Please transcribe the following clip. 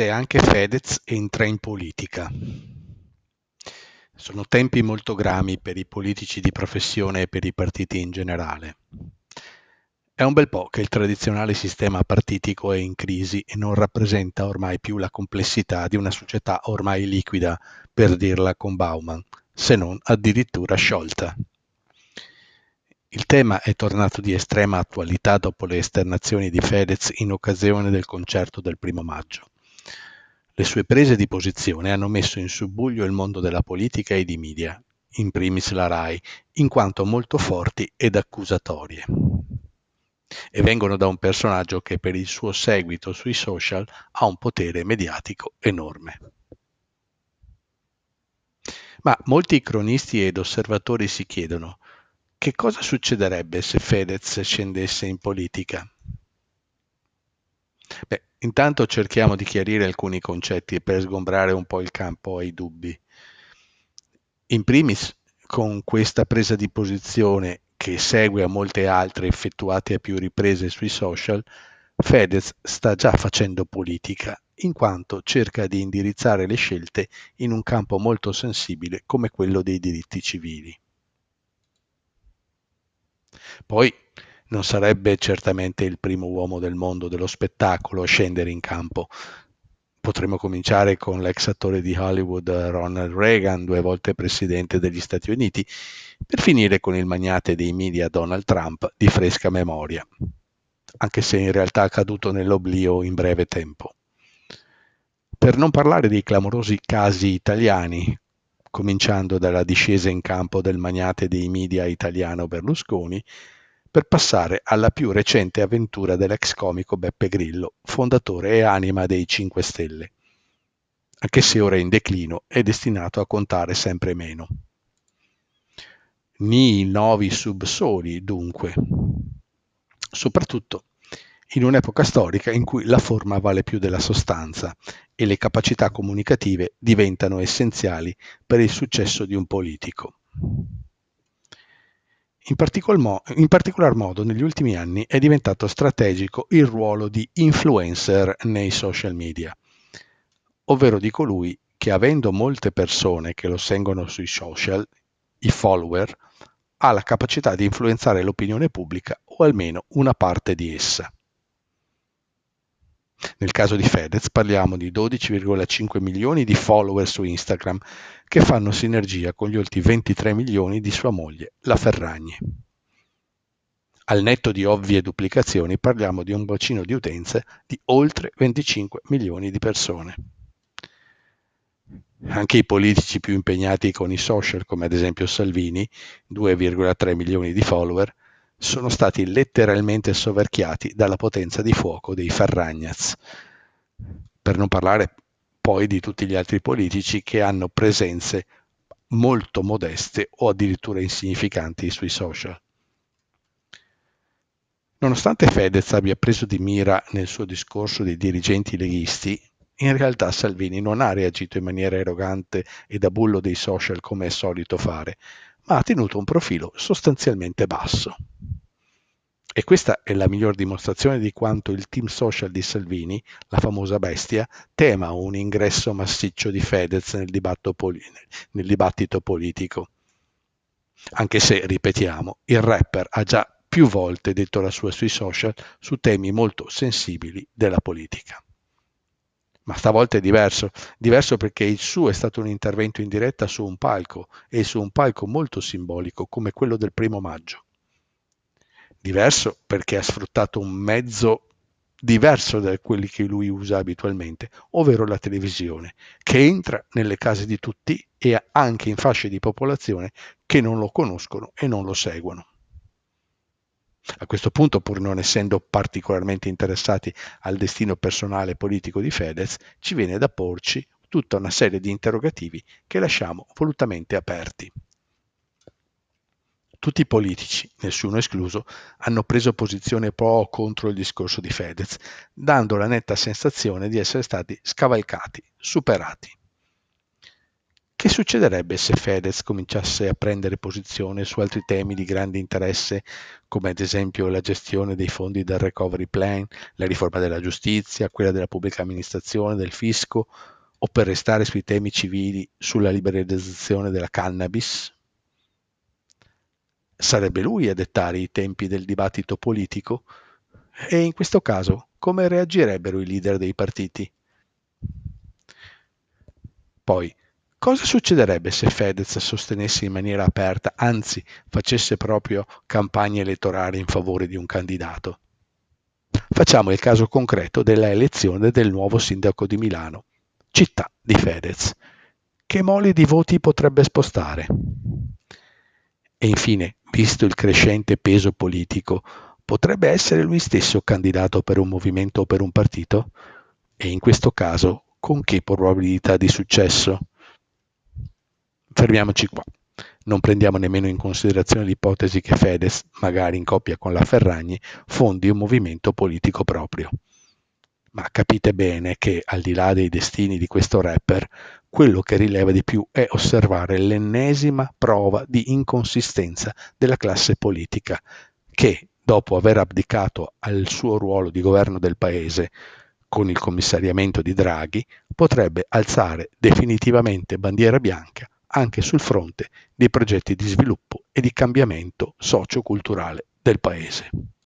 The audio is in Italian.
se anche Fedez entra in politica. Sono tempi molto grami per i politici di professione e per i partiti in generale. È un bel po' che il tradizionale sistema partitico è in crisi e non rappresenta ormai più la complessità di una società ormai liquida, per dirla con Bauman, se non addirittura sciolta. Il tema è tornato di estrema attualità dopo le esternazioni di Fedez in occasione del concerto del primo maggio. Le sue prese di posizione hanno messo in subbuglio il mondo della politica e di media, in primis la RAI, in quanto molto forti ed accusatorie. E vengono da un personaggio che per il suo seguito sui social ha un potere mediatico enorme. Ma molti cronisti ed osservatori si chiedono che cosa succederebbe se Fedez scendesse in politica? Beh, intanto cerchiamo di chiarire alcuni concetti per sgombrare un po' il campo ai dubbi. In primis, con questa presa di posizione che segue a molte altre effettuate a più riprese sui social, Fedez sta già facendo politica, in quanto cerca di indirizzare le scelte in un campo molto sensibile come quello dei diritti civili. Poi non sarebbe certamente il primo uomo del mondo dello spettacolo a scendere in campo. Potremmo cominciare con l'ex attore di Hollywood Ronald Reagan, due volte presidente degli Stati Uniti, per finire con il magnate dei media Donald Trump di fresca memoria, anche se in realtà caduto nell'oblio in breve tempo. Per non parlare dei clamorosi casi italiani, cominciando dalla discesa in campo del magnate dei media italiano Berlusconi, per passare alla più recente avventura dell'ex comico Beppe Grillo, fondatore e anima dei 5 Stelle, anche se ora in declino è destinato a contare sempre meno. Ni novi subsoli, dunque, soprattutto in un'epoca storica in cui la forma vale più della sostanza e le capacità comunicative diventano essenziali per il successo di un politico. In particolar, in particolar modo negli ultimi anni è diventato strategico il ruolo di influencer nei social media, ovvero di colui che avendo molte persone che lo seguono sui social, i follower, ha la capacità di influenzare l'opinione pubblica o almeno una parte di essa. Nel caso di Fedez parliamo di 12,5 milioni di follower su Instagram che fanno sinergia con gli oltre 23 milioni di sua moglie, la Ferragni. Al netto di ovvie duplicazioni parliamo di un bacino di utenze di oltre 25 milioni di persone. Anche i politici più impegnati con i social, come ad esempio Salvini, 2,3 milioni di follower, sono stati letteralmente soverchiati dalla potenza di fuoco dei Ferragnaz, per non parlare poi di tutti gli altri politici che hanno presenze molto modeste o addirittura insignificanti sui social. Nonostante Fedez abbia preso di mira nel suo discorso dei dirigenti leghisti, in realtà Salvini non ha reagito in maniera arrogante e da bullo dei social come è solito fare, ma ha tenuto un profilo sostanzialmente basso. E questa è la miglior dimostrazione di quanto il team social di Salvini, la famosa bestia, tema un ingresso massiccio di Fedez nel, poli- nel dibattito politico. Anche se, ripetiamo, il rapper ha già più volte detto la sua sui social su temi molto sensibili della politica. Ma stavolta è diverso, diverso perché il suo è stato un intervento in diretta su un palco e su un palco molto simbolico come quello del primo maggio diverso perché ha sfruttato un mezzo diverso da quelli che lui usa abitualmente, ovvero la televisione, che entra nelle case di tutti e anche in fasce di popolazione che non lo conoscono e non lo seguono. A questo punto, pur non essendo particolarmente interessati al destino personale e politico di Fedez, ci viene da porci tutta una serie di interrogativi che lasciamo volutamente aperti. Tutti i politici, nessuno escluso, hanno preso posizione pro o contro il discorso di Fedez, dando la netta sensazione di essere stati scavalcati, superati. che succederebbe se Fedez cominciasse a prendere posizione su altri temi di grande interesse, come ad esempio la gestione dei fondi del recovery plan, la riforma della giustizia, quella della pubblica amministrazione, del fisco, o per restare sui temi civili sulla liberalizzazione della cannabis? Sarebbe lui a dettare i tempi del dibattito politico? E in questo caso come reagirebbero i leader dei partiti? Poi, Cosa succederebbe se Fedez sostenesse in maniera aperta, anzi facesse proprio campagna elettorale in favore di un candidato? Facciamo il caso concreto della elezione del nuovo sindaco di Milano, città di Fedez. Che mole di voti potrebbe spostare? E infine, visto il crescente peso politico, potrebbe essere lui stesso candidato per un movimento o per un partito? E in questo caso, con che probabilità di successo? Fermiamoci qua. Non prendiamo nemmeno in considerazione l'ipotesi che Fedez, magari in coppia con la Ferragni, fondi un movimento politico proprio. Ma capite bene che, al di là dei destini di questo rapper, quello che rileva di più è osservare l'ennesima prova di inconsistenza della classe politica, che, dopo aver abdicato al suo ruolo di governo del paese, con il commissariamento di Draghi, potrebbe alzare definitivamente bandiera bianca anche sul fronte dei progetti di sviluppo e di cambiamento socio-culturale del Paese.